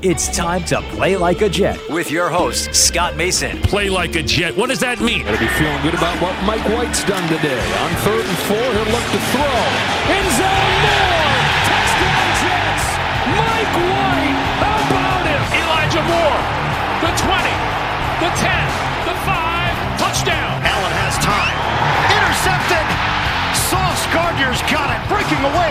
It's time to play like a Jet with your host, Scott Mason. Play like a Jet. What does that mean? Gotta be feeling good about what Mike White's done today. On third and four, he'll look to throw. End zone Moore! Touchdown Jets! Mike White! How about him? Elijah Moore. The 20, the 10, the 5, touchdown. Allen has time. Intercepted! Sauce Gardner's got it. Breaking away.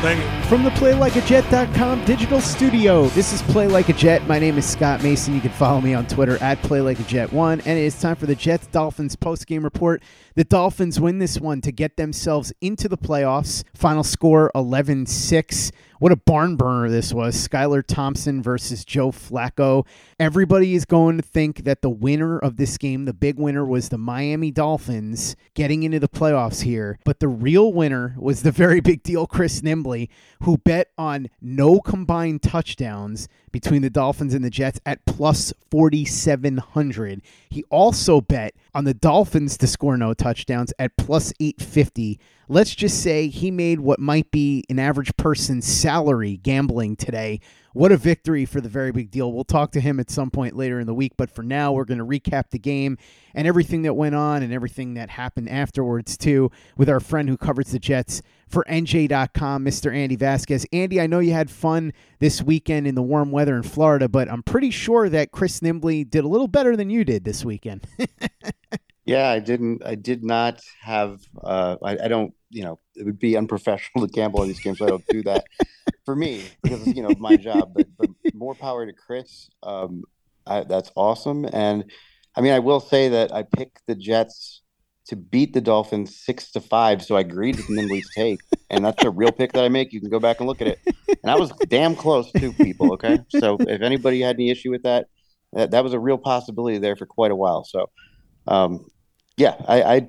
thank you. From the PlayLikeAJet.com digital studio, this is Play Like a Jet. My name is Scott Mason. You can follow me on Twitter at PlayLikeAJet1. And it is time for the Jets Dolphins post-game report. The Dolphins win this one to get themselves into the playoffs. Final score 11 6. What a barn burner this was. Skylar Thompson versus Joe Flacco. Everybody is going to think that the winner of this game, the big winner, was the Miami Dolphins getting into the playoffs here. But the real winner was the very big deal, Chris Nimbley, who bet on no combined touchdowns between the Dolphins and the Jets at plus 4,700. He also bet on the Dolphins to score no touchdowns at plus 850. Let's just say he made what might be an average person's salary gambling today. What a victory for the very big deal. We'll talk to him at some point later in the week, but for now, we're going to recap the game and everything that went on and everything that happened afterwards, too, with our friend who covers the Jets for NJ.com, Mr. Andy Vasquez. Andy, I know you had fun this weekend in the warm weather in Florida, but I'm pretty sure that Chris Nimbley did a little better than you did this weekend. Yeah, I didn't. I did not have. Uh, I, I don't. You know, it would be unprofessional to gamble on these games. So I don't do that for me because you know my job. But, but more power to Chris. Um, I, that's awesome. And I mean, I will say that I picked the Jets to beat the Dolphins six to five. So I agreed with Nimbley's take, and that's a real pick that I make. You can go back and look at it. And I was damn close to people. Okay, so if anybody had any issue with that, that, that was a real possibility there for quite a while. So. Um, yeah, I, I,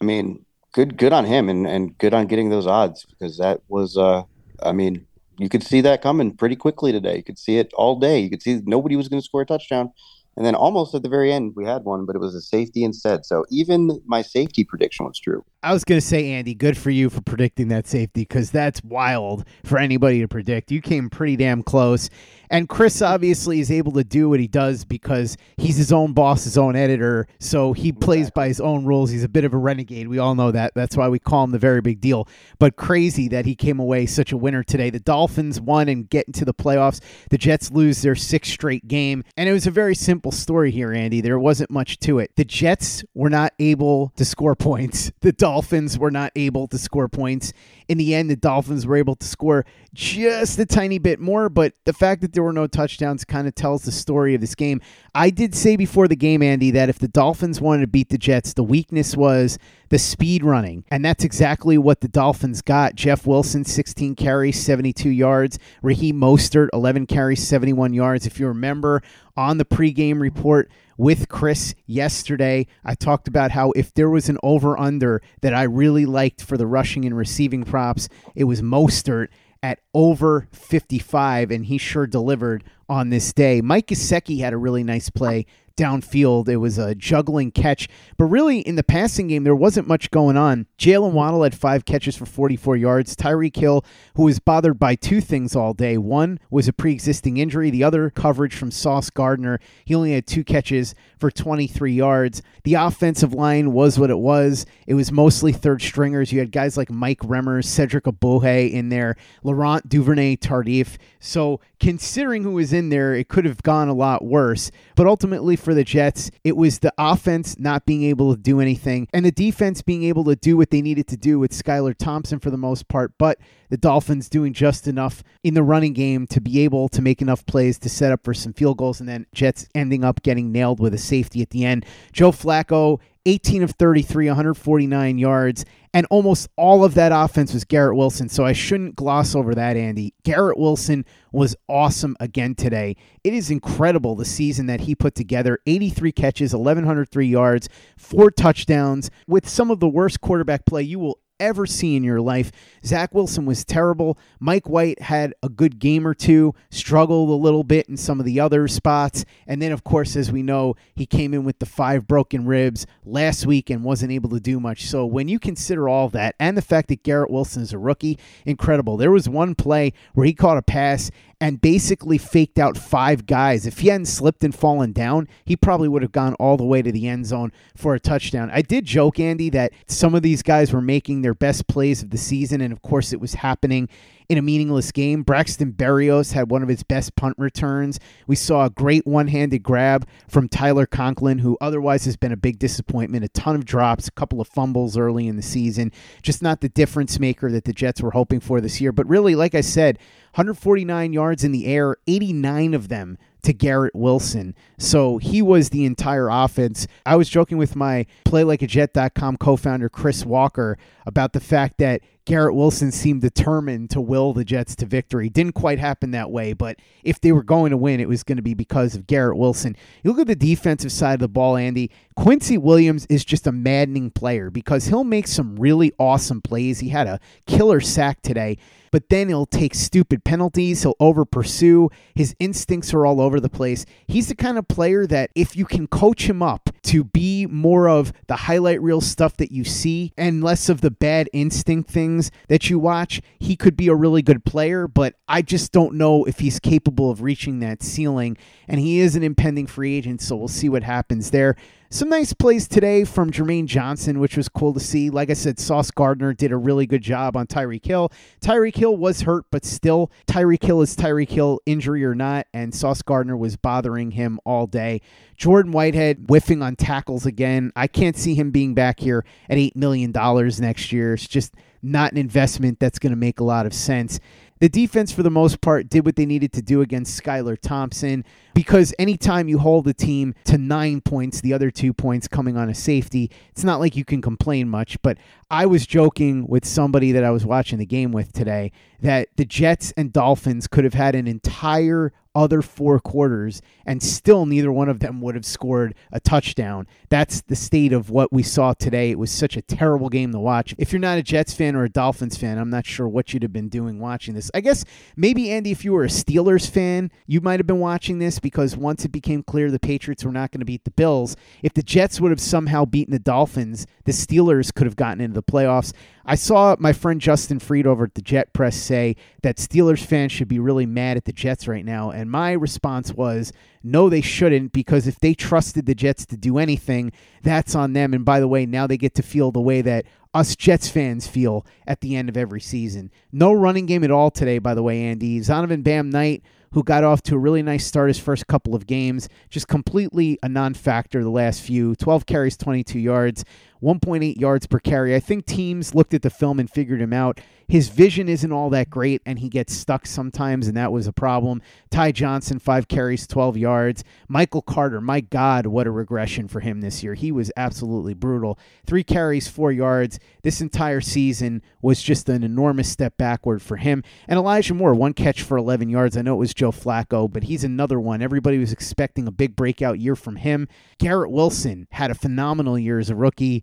I mean, good, good on him, and and good on getting those odds because that was, uh, I mean, you could see that coming pretty quickly today. You could see it all day. You could see nobody was going to score a touchdown, and then almost at the very end we had one, but it was a safety instead. So even my safety prediction was true. I was going to say, Andy, good for you for predicting that safety because that's wild for anybody to predict. You came pretty damn close. And Chris obviously is able to do what he does because he's his own boss, his own editor. So he plays by his own rules. He's a bit of a renegade. We all know that. That's why we call him the very big deal. But crazy that he came away such a winner today. The Dolphins won and get into the playoffs. The Jets lose their sixth straight game. And it was a very simple story here, Andy. There wasn't much to it. The Jets were not able to score points. The Dolphins were not able to score points. In the end, the Dolphins were able to score just a tiny bit more, but the fact that there were no touchdowns kind of tells the story of this game. I did say before the game, Andy, that if the Dolphins wanted to beat the Jets, the weakness was the speed running. And that's exactly what the Dolphins got. Jeff Wilson, 16 carries, 72 yards. Raheem Mostert, 11 carries, 71 yards. If you remember on the pregame report, with Chris yesterday. I talked about how if there was an over under that I really liked for the rushing and receiving props, it was Mostert at over 55, and he sure delivered on this day. Mike Gesicki had a really nice play downfield. It was a juggling catch. But really, in the passing game, there wasn't much going on. Jaylen Waddle had five catches for 44 yards. Tyreek Hill, who was bothered by two things all day one was a pre existing injury, the other coverage from Sauce Gardner. He only had two catches for 23 yards. The offensive line was what it was. It was mostly third stringers. You had guys like Mike Remmers, Cedric Ogbuehi in there, Laurent Duvernay Tardif. So, considering who was in there, it could have gone a lot worse. But ultimately, for the Jets, it was the offense not being able to do anything and the defense being able to do what they needed to do with Skylar Thompson for the most part, but the Dolphins doing just enough in the running game to be able to make enough plays to set up for some field goals, and then Jets ending up getting nailed with a safety at the end. Joe Flacco 18 of 33, 149 yards, and almost all of that offense was Garrett Wilson. So I shouldn't gloss over that, Andy. Garrett Wilson was awesome again today. It is incredible the season that he put together 83 catches, 1,103 yards, four touchdowns, with some of the worst quarterback play you will ever see in your life. Zach Wilson was terrible. Mike White had a good game or two, struggled a little bit in some of the other spots. And then, of course, as we know, he came in with the five broken ribs last week and wasn't able to do much. So when you consider all that and the fact that Garrett Wilson is a rookie, incredible. There was one play where he caught a pass and basically faked out five guys. If he hadn't slipped and fallen down, he probably would have gone all the way to the end zone for a touchdown. I did joke, Andy, that some of these guys were making their best plays of the season, and of course, it was happening in a meaningless game. Braxton Berrios had one of his best punt returns. We saw a great one handed grab from Tyler Conklin, who otherwise has been a big disappointment. A ton of drops, a couple of fumbles early in the season. Just not the difference maker that the Jets were hoping for this year. But really, like I said, 149 yards in the air, 89 of them to Garrett Wilson. So he was the entire offense. I was joking with my playlikeajet.com co-founder Chris Walker about the fact that Garrett Wilson seemed determined to will the Jets to victory. Didn't quite happen that way, but if they were going to win, it was going to be because of Garrett Wilson. You look at the defensive side of the ball, Andy. Quincy Williams is just a maddening player because he'll make some really awesome plays. He had a killer sack today but then he'll take stupid penalties. He'll over pursue. His instincts are all over the place. He's the kind of player that if you can coach him up to be more of the highlight reel stuff that you see and less of the bad instinct things that you watch, he could be a really good player. But I just don't know if he's capable of reaching that ceiling. And he is an impending free agent, so we'll see what happens there. Some nice plays today from Jermaine Johnson, which was cool to see. Like I said, Sauce Gardner did a really good job on Tyreek Hill. Tyreek Hill was hurt, but still, Tyreek Hill is Tyreek Hill, injury or not, and Sauce Gardner was bothering him all day. Jordan Whitehead whiffing on tackles again. I can't see him being back here at $8 million next year. It's just not an investment that's going to make a lot of sense. The defense, for the most part, did what they needed to do against Skylar Thompson because anytime you hold a team to nine points, the other two points coming on a safety, it's not like you can complain much. But I was joking with somebody that I was watching the game with today that the Jets and Dolphins could have had an entire other four quarters, and still neither one of them would have scored a touchdown. That's the state of what we saw today. It was such a terrible game to watch. If you're not a Jets fan or a Dolphins fan, I'm not sure what you'd have been doing watching this. I guess maybe, Andy, if you were a Steelers fan, you might have been watching this because once it became clear the Patriots were not going to beat the Bills, if the Jets would have somehow beaten the Dolphins, the Steelers could have gotten into the playoffs. I saw my friend Justin Freed over at the Jet Press say that Steelers fans should be really mad at the Jets right now. And my response was, no, they shouldn't, because if they trusted the Jets to do anything, that's on them. And by the way, now they get to feel the way that us Jets fans feel at the end of every season. No running game at all today, by the way, Andy. Zonovan Bam Knight who got off to a really nice start his first couple of games, just completely a non factor the last few. 12 carries, 22 yards. 1.8 yards per carry. I think teams looked at the film and figured him out. His vision isn't all that great, and he gets stuck sometimes, and that was a problem. Ty Johnson, five carries, 12 yards. Michael Carter, my God, what a regression for him this year. He was absolutely brutal. Three carries, four yards. This entire season was just an enormous step backward for him. And Elijah Moore, one catch for 11 yards. I know it was Joe Flacco, but he's another one. Everybody was expecting a big breakout year from him. Garrett Wilson had a phenomenal year as a rookie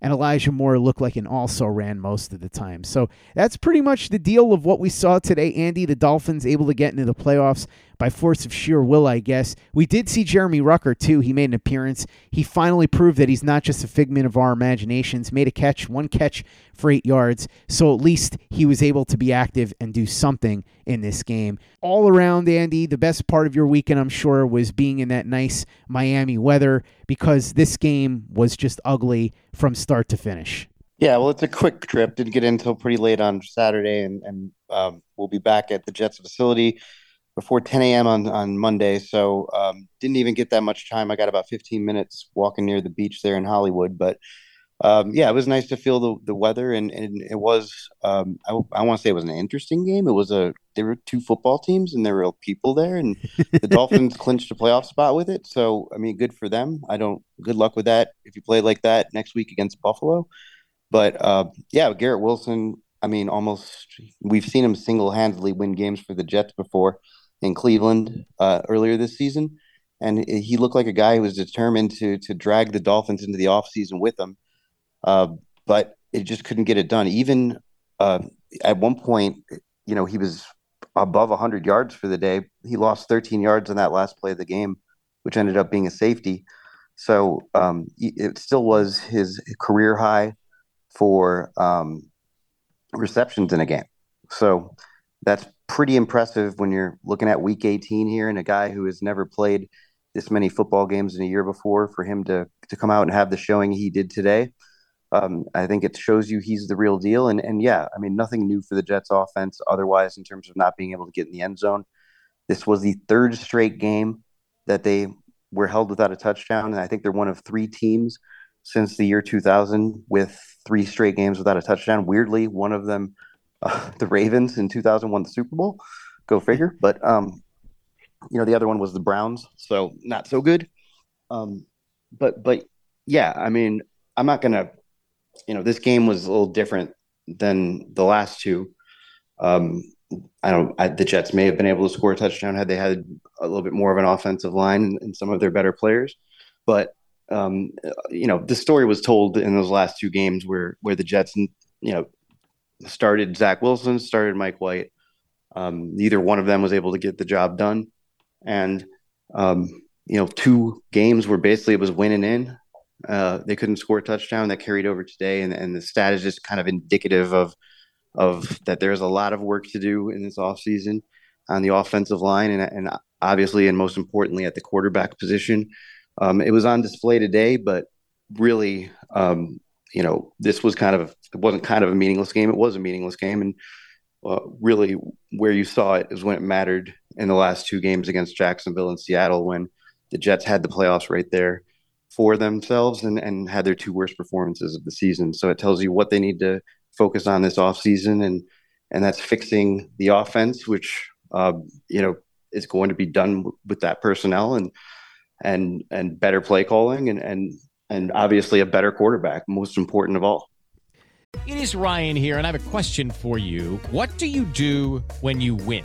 and Elijah Moore looked like an also ran most of the time. So that's pretty much the deal of what we saw today. Andy, the Dolphins able to get into the playoffs by force of sheer will, I guess. We did see Jeremy Ruckert, too. He made an appearance. He finally proved that he's not just a figment of our imaginations. Made a catch, one catch for eight yards. So at least he was able to be active and do something in this game. All around, Andy, the best part of your weekend, I'm sure, was being in that nice Miami weather because this game was just ugly from start to finish. Yeah, well, it's a quick trip. Didn't get in until pretty late on Saturday, and, and um, we'll be back at the Jets facility before 10 a.m. on, on Monday. So um, didn't even get that much time. I got about 15 minutes walking near the beach there in Hollywood. But um, yeah, it was nice to feel the, the weather. And, and it was, um, I, I want to say it was an interesting game. It was a, there were two football teams and there were people there. And the Dolphins clinched a playoff spot with it. So, I mean, good for them. I don't, good luck with that if you play like that next week against Buffalo. But uh, yeah, Garrett Wilson, I mean, almost, we've seen him single handedly win games for the Jets before in Cleveland uh, earlier this season, and he looked like a guy who was determined to to drag the Dolphins into the offseason with him. Uh, but it just couldn't get it done. Even uh, at one point, you know, he was above 100 yards for the day. He lost 13 yards on that last play of the game, which ended up being a safety. So um, it still was his career high for um, receptions in a game. So that's pretty impressive when you're looking at week 18 here and a guy who has never played this many football games in a year before for him to to come out and have the showing he did today. Um, I think it shows you he's the real deal. And and yeah, I mean nothing new for the Jets offense otherwise in terms of not being able to get in the end zone. This was the third straight game that they were held without a touchdown, and I think they're one of three teams since the year 2000 with three straight games without a touchdown. Weirdly, one of them uh, the Ravens in 2000 won the Super Bowl. Go figure. But um, you know, the other one was the Browns, so not so good. Um, but but yeah, I mean, I'm not gonna. You know, this game was a little different than the last two. Um, I don't. I, the Jets may have been able to score a touchdown had they had a little bit more of an offensive line and, and some of their better players. But um, you know, the story was told in those last two games where where the Jets, you know, started Zach Wilson, started Mike White. Um, neither one of them was able to get the job done, and um, you know, two games where basically it was winning in. Uh, they couldn't score a touchdown that carried over today, and, and the stat is just kind of indicative of of that there's a lot of work to do in this offseason on the offensive line, and, and obviously, and most importantly, at the quarterback position. Um, it was on display today, but really, um, you know, this was kind of it wasn't kind of a meaningless game. It was a meaningless game, and uh, really where you saw it is when it mattered in the last two games against Jacksonville and Seattle, when the Jets had the playoffs right there for themselves and, and had their two worst performances of the season. So it tells you what they need to focus on this offseason and and that's fixing the offense, which uh, you know is going to be done with that personnel and and and better play calling and and and obviously a better quarterback, most important of all. It is Ryan here, and I have a question for you. What do you do when you win?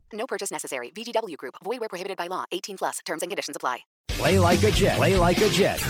No purchase necessary. VGW Group. Void where prohibited by law. 18 plus. Terms and conditions apply. Play like a Jet. Play like a Jet.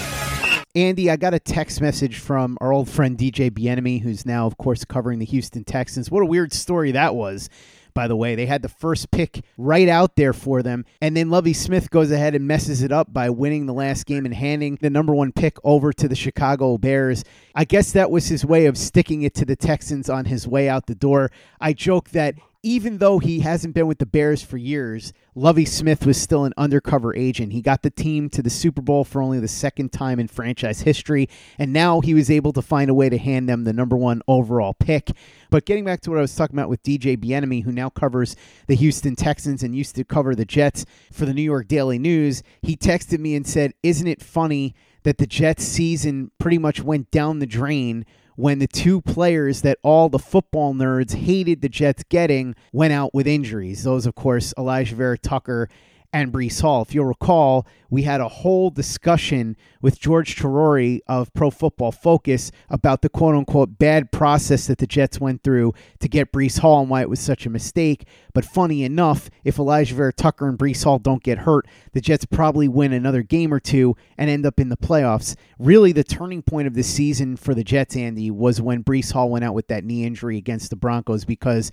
Andy, I got a text message from our old friend DJ Bien-Aime, who's now, of course, covering the Houston Texans. What a weird story that was by the way. They had the first pick right out there for them. And then Lovie Smith goes ahead and messes it up by winning the last game and handing the number one pick over to the Chicago Bears. I guess that was his way of sticking it to the Texans on his way out the door. I joke that even though he hasn't been with the Bears for years, Lovie Smith was still an undercover agent. He got the team to the Super Bowl for only the second time in franchise history, and now he was able to find a way to hand them the number one overall pick. But getting back to what I was talking about with DJ Bien-Aime, who now covers the Houston Texans and used to cover the Jets for the New York Daily News, he texted me and said, Isn't it funny that the Jets season pretty much went down the drain? When the two players that all the football nerds hated the Jets getting went out with injuries. Those, of course, Alijah Vera Tucker and Breece Hall. If you'll recall, we had a whole discussion with George Chahrouri of Pro Football Focus about the quote unquote bad process that the Jets went through to get Breece Hall and why it was such a mistake. But funny enough, if Alijah Vera Tucker and Breece Hall don't get hurt, the Jets probably win another game or two and end up in the playoffs. Really, the turning point of the season for the Jets, Andy, was when Brees Hall went out with that knee injury against the Broncos because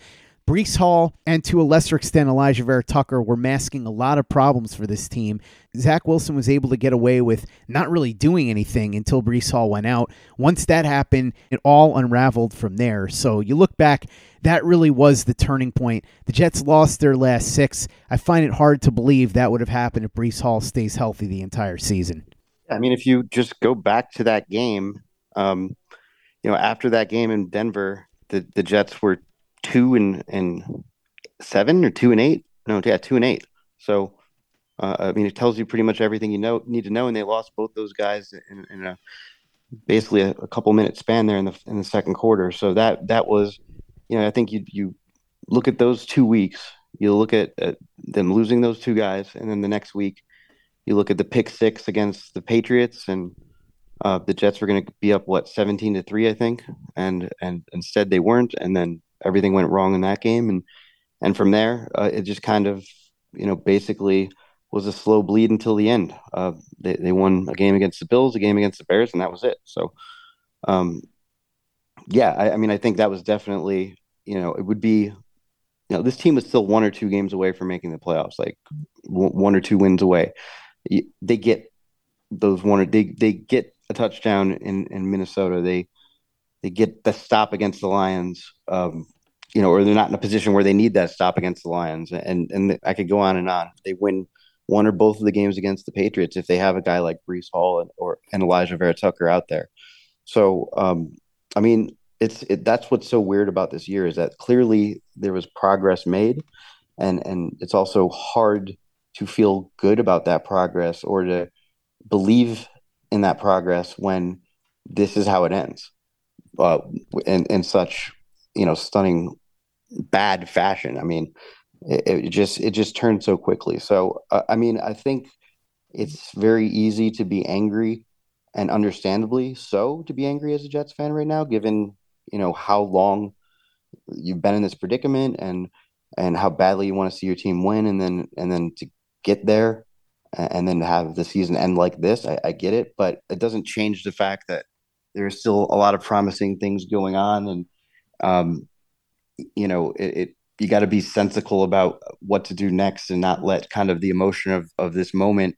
Breece Hall and to a lesser extent Alijah Vera Tucker were masking a lot of problems for this team. Zach Wilson was able to get away with not really doing anything until Breece Hall went out. Once that happened, it all unraveled from there. So you look back, that really was the turning point. The Jets lost their last six. I find it hard to believe that would have happened if Breece Hall stays healthy the entire season. I mean, if you just go back to that game, um, you know, after that game in Denver, the, the Jets were two and and seven or two and eight. No, yeah, two and eight. So, uh, I mean, it tells you pretty much everything you know need to know. And they lost both those guys in, in a basically a, a, couple minute span there in the in the second quarter. So that that was, you know, I think you you look at those two weeks. You look at, at them losing those two guys, and then the next week, you look at the pick six against the Patriots, and uh, the Jets were going to be up what seventeen to three, I think, and and instead they weren't, and then everything went wrong in that game, and and from there uh, it just kind of you know basically was a slow bleed until the end. Uh, they they won a game against the Bills, a game against the Bears, and that was it. So, um, yeah, I, I mean, I think that was definitely you know it would be you know this team was still one or two games away from making the playoffs, like one or two wins away. They get those one or they they get a touchdown in in Minnesota. They they get the stop against the Lions, um, you know, or they're not in a position where they need that stop against the Lions. And and I could go on and on. They win one or both of the games against the Patriots if they have a guy like Breece Hall and, or and Alijah Vera Tucker out there. So, um, I mean, it's it, that's what's so weird about this year is that clearly there was progress made, and and it's also hard to feel good about that progress or to believe in that progress when this is how it ends uh, in in such you know stunning bad fashion. I mean, it, it just it just turned so quickly. So uh, I mean, I think it's very easy to be angry and understandably so to be angry as a Jets fan right now, given you know how long you've been in this predicament and and how badly you want to see your team win, and then and then to get there and then have the season end like this. I, I get it, but it doesn't change the fact that there's still a lot of promising things going on, and um, you know it, it you got to be sensible about what to do next and not let kind of the emotion of of this moment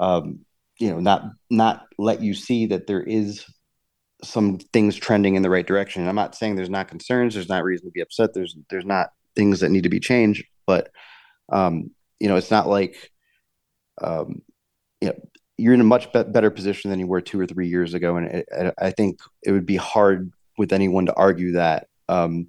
um, you know not not let you see that there is some things trending in the right direction. I'm not saying there's not concerns, there's not reason to be upset, there's there's not things that need to be changed, but um, you know, it's not like um, you know, you're in a much be- better position than you were two or three years ago, and it, I think it would be hard with anyone to argue that, um,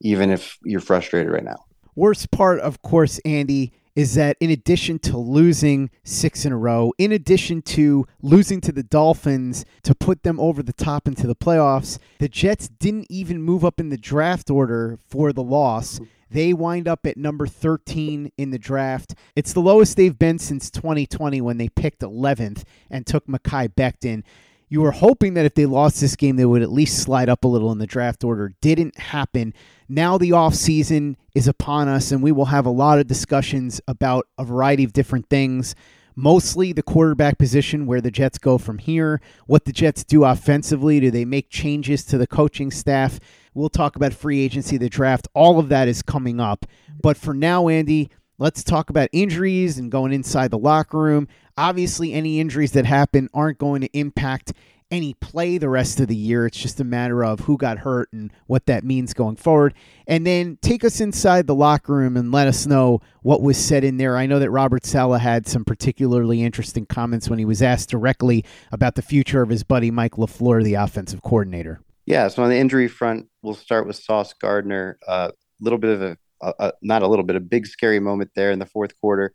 even if you're frustrated right now. Worst part, of course, Andy, is that in addition to losing six in a row, in addition to losing to the Dolphins to put them over the top into the playoffs, the Jets didn't even move up in the draft order for the loss. They wind up at number 13 in the draft. It's the lowest they've been since 2020 when they picked 11th and took Mekhi Becton. You were hoping that if they lost this game, they would at least slide up a little in the draft order. Didn't happen. Now the offseason is upon us, and we will have a lot of discussions about a variety of different things. Mostly the quarterback position, where the Jets go from here, what the Jets do offensively. Do they make changes to the coaching staff? We'll talk about free agency, the draft. All of that is coming up. But for now, Andy, let's talk about injuries and going inside the locker room. Obviously, any injuries that happen aren't going to impact any play the rest of the year. It's just a matter of who got hurt and what that means going forward. And then take us inside the locker room and let us know what was said in there. I know that Robert Saleh had some particularly interesting comments when he was asked directly about the future of his buddy Mike LaFleur, the offensive coordinator. Yeah, so on the injury front, we'll start with Sauce Gardner. A uh, little bit of a, a, a, not a little bit, a big scary moment there in the fourth quarter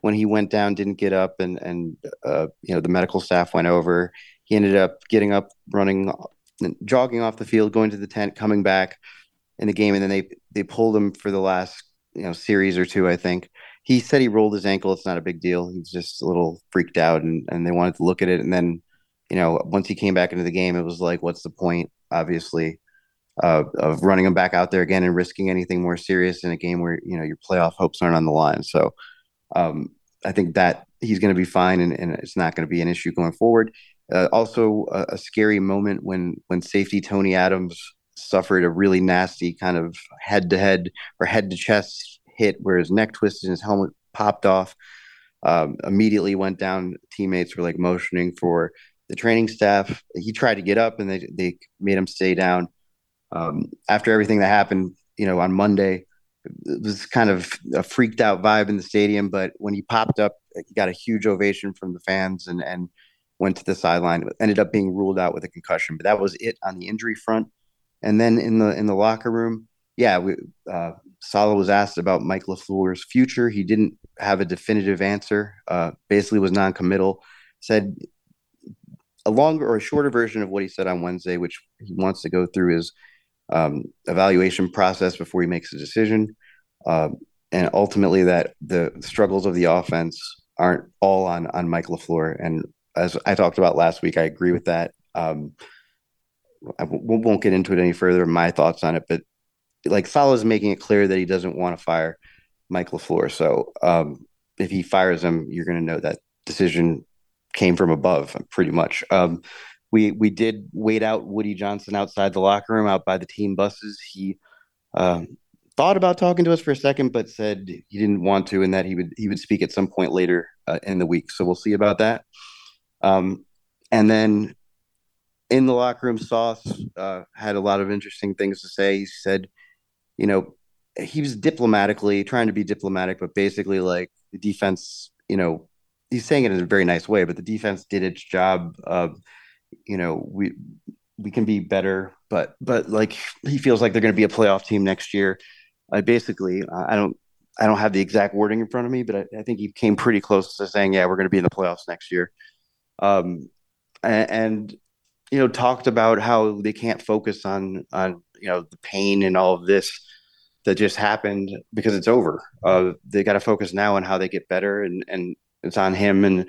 when he went down, didn't get up, and and uh, you know the medical staff went over. He ended up getting up, running, jogging off the field, going to the tent, coming back in the game, and then they they pulled him for the last you know series or two, I think. He said he rolled his ankle. It's not a big deal. He's just a little freaked out, and and they wanted to look at it, and then you know once he came back into the game, it was like, what's the point? obviously, uh, of running him back out there again and risking anything more serious in a game where you know your playoff hopes aren't on the line. So um, I think that he's going to be fine and, and it's not going to be an issue going forward. Uh, also, a, a, scary moment when when safety Tony Adams suffered a really nasty kind of head to head or head to chest hit where his neck twisted and his helmet popped off. Um, immediately went down. Teammates were like motioning for the training staff. He tried to get up, and they they made him stay down. Um, after everything that happened, you know, on Monday, was kind of a freaked out vibe in the stadium. But when he popped up, he got a huge ovation from the fans, and and went to the sideline. Ended up being ruled out with a concussion, but that was it on the injury front. And then in the in the locker room, yeah, we, uh, Saleh was asked about Mike LaFleur's future. He didn't have a definitive answer. Uh, basically, was non-committal. Said a longer or a shorter version of what he said on Wednesday, which he wants to go through his um, evaluation process before he makes a decision. Uh, and ultimately, that the struggles of the offense aren't all on on Mike LaFleur. And as I talked about last week, I agree with that. Um, I w- won't get into it any further. My thoughts on it, but like Saleh is making it clear that he doesn't want to fire Mike LaFleur. So um, if he fires him, you're going to know that decision came from above, pretty much. Um, we we did wait out Woody Johnson outside the locker room, out by the team buses. He um, thought about talking to us for a second, but said he didn't want to, and that he would he would speak at some point later uh, in the week. So we'll see about that. Um, and then in the locker room, Sauce uh, had a lot of interesting things to say. He said, you know, he was diplomatically trying to be diplomatic, but basically like the defense, you know, he's saying it in a very nice way, but the defense did its job. Of, you know, we we can be better, but but like he feels like they're going to be a playoff team next year. I basically I don't I don't have the exact wording in front of me, but I, I think he came pretty close to saying, yeah, we're going to be in the playoffs next year. Um, and, and you know talked about how they can't focus on on you know the pain and all of this that just happened because it's over. Uh, they got to focus now on how they get better and and it's on him and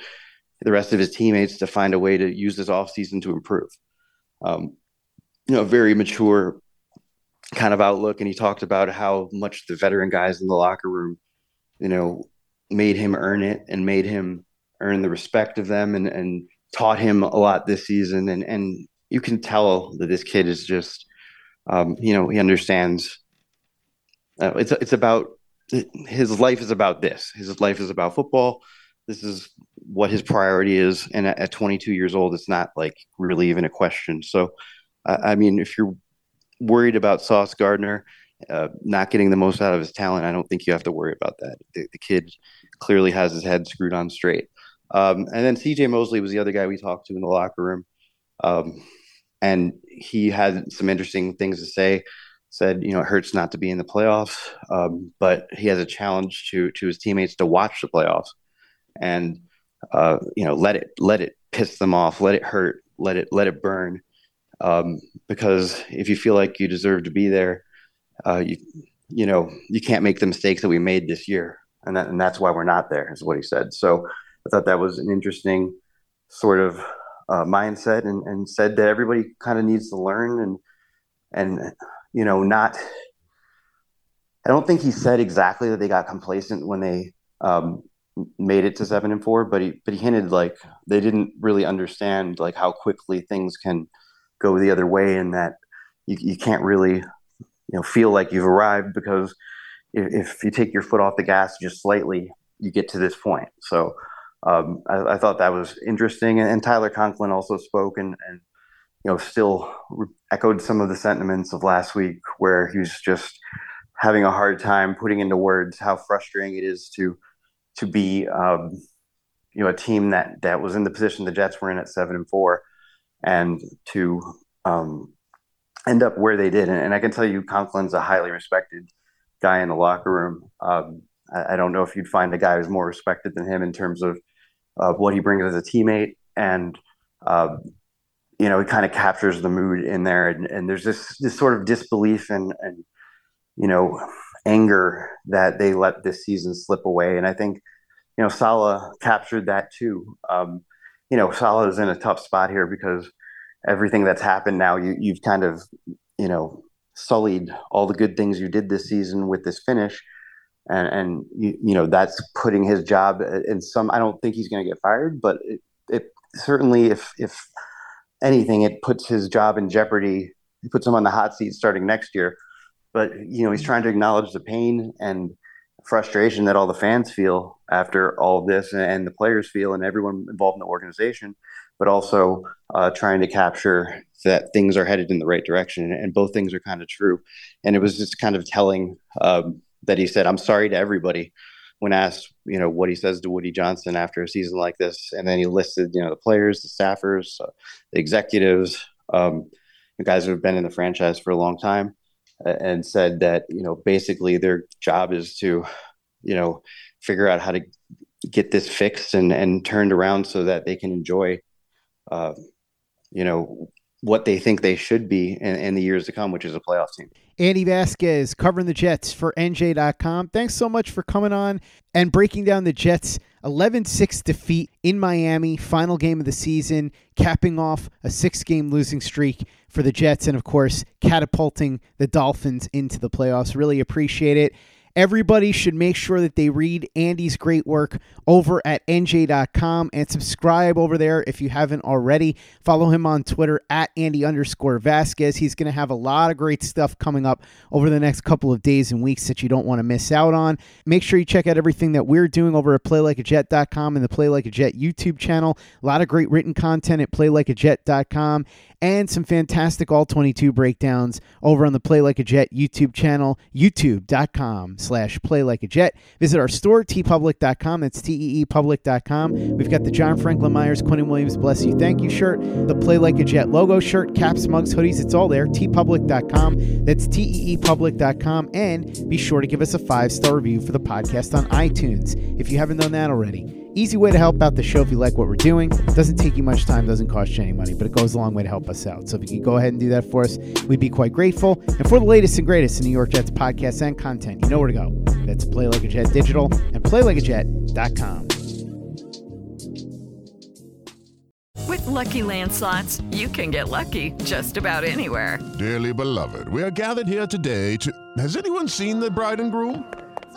the rest of his teammates to find a way to use this offseason to improve. Um, you know, very mature kind of outlook. And he talked about how much the veteran guys in the locker room, you know, made him earn it and made him earn the respect of them and, and taught him a lot this season. And, and you can tell that this kid is just, um, you know, he understands. Uh, it's it's about his life is about this. His life is about football. This is what his priority is. And at, at 22 years old, it's not like really even a question. So, I mean, if you're worried about Sauce Gardner uh, not getting the most out of his talent, I don't think you have to worry about that. The, the kid clearly has his head screwed on straight. Um, and then CJ Mosley was the other guy we talked to in the locker room. Um, and he had some interesting things to say. Said, you know, it hurts not to be in the playoffs, um, but he has a challenge to to his teammates to watch the playoffs, and uh, you know, let it let it piss them off, let it hurt, let it let it burn, um, because if you feel like you deserve to be there, uh, you you know you can't make the mistakes that we made this year, and that, and that's why we're not there, is what he said. So I thought that was an interesting sort of uh, mindset, and, and said that everybody kind of needs to learn and and you know not. I don't think he said exactly that they got complacent when they um, made it to seven and four, but he but he hinted like they didn't really understand like how quickly things can go the other way, and that you, you can't really you know feel like you've arrived because if, if you take your foot off the gas just slightly, you get to this point. So um, I, I, thought that was interesting. And, and Tyler Conklin also spoke and, and you know still re- echoed some of the sentiments of last week, where he was just having a hard time putting into words how frustrating it is to to be um, you know a team that that was in the position the Jets were in at seven and four, and to um, end up where they did. And, and, I can tell you, Conklin's a highly respected guy in the locker room. Um, I, I, don't know if you'd find a guy who's more respected than him in terms of uh, what he brings as a teammate and. Uh, you know, it kind of captures the mood in there, and, and there's this this sort of disbelief and and you know anger that they let this season slip away. And I think, you know, Saleh captured that too. Um, you know, Saleh is in a tough spot here because everything that's happened now, you, you've kind of, you know, sullied all the good things you did this season with this finish. And, and you, you know, that's putting his job in some, I don't think he's going to get fired, but it, it certainly, if, if anything, it puts his job in jeopardy. It puts him on the hot seat starting next year but you know he's trying to acknowledge the pain and frustration that all the fans feel after all of this and the players feel and everyone involved in the organization but also uh, trying to capture that things are headed in the right direction and both things are kind of true. And it was just kind of telling um, that he said i'm sorry to everybody when asked you know what he says to woody johnson after a season like this. And then he listed you know the players the staffers uh, the executives um, the guys who have been in the franchise for a long time and said that you know basically their job is to you know figure out how to get this fixed and and turned around so that they can enjoy uh, you know what they think they should be in, in, the years to come, which is a playoff team. Andy Vasquez covering the Jets for NJ.com. Thanks so much for coming on and breaking down the Jets' 11 6 defeat in Miami, final game of the season, capping off a six game losing streak for the Jets, and of course, catapulting the Dolphins into the playoffs. Really appreciate it. Everybody should make sure that they read Andy's great work over at nj.com and subscribe over there if you haven't already. Follow him on Twitter at Andy underscore Vasquez. He's going to have a lot of great stuff coming up over the next couple of days and weeks that you don't want to miss out on. Make sure you check out everything that we're doing over at playlikeajet.com and the Play Like a Jet YouTube channel. A lot of great written content at playlikeajet.com and some fantastic all 22 breakdowns over on the Play Like a Jet YouTube channel, youtube.com slash play like a jet. Visit our store, teepublic.com. That's T-E-E public.com. We've got the John Franklin Myers, Quinnen Williams, Bless You, Thank You shirt, the Play Like a Jet logo shirt, caps, mugs, hoodies. It's all there, teepublic.com. That's T-E-E public.com. And be sure to give us a five-star review for the podcast on iTunes if you haven't done that already. Easy way to help out the show if you like what we're doing. Doesn't take you much time, doesn't cost you any money, but it goes a long way to help us out. So if you could go ahead and do that for us, we'd be quite grateful. And for the latest and greatest in New York Jets podcasts and content, you know where to go. That's Play Like a Jet Digital and playlikeajet.com. With Lucky landslots, you can get lucky just about anywhere. Dearly beloved, we are gathered here today to... Has anyone seen the bride and groom?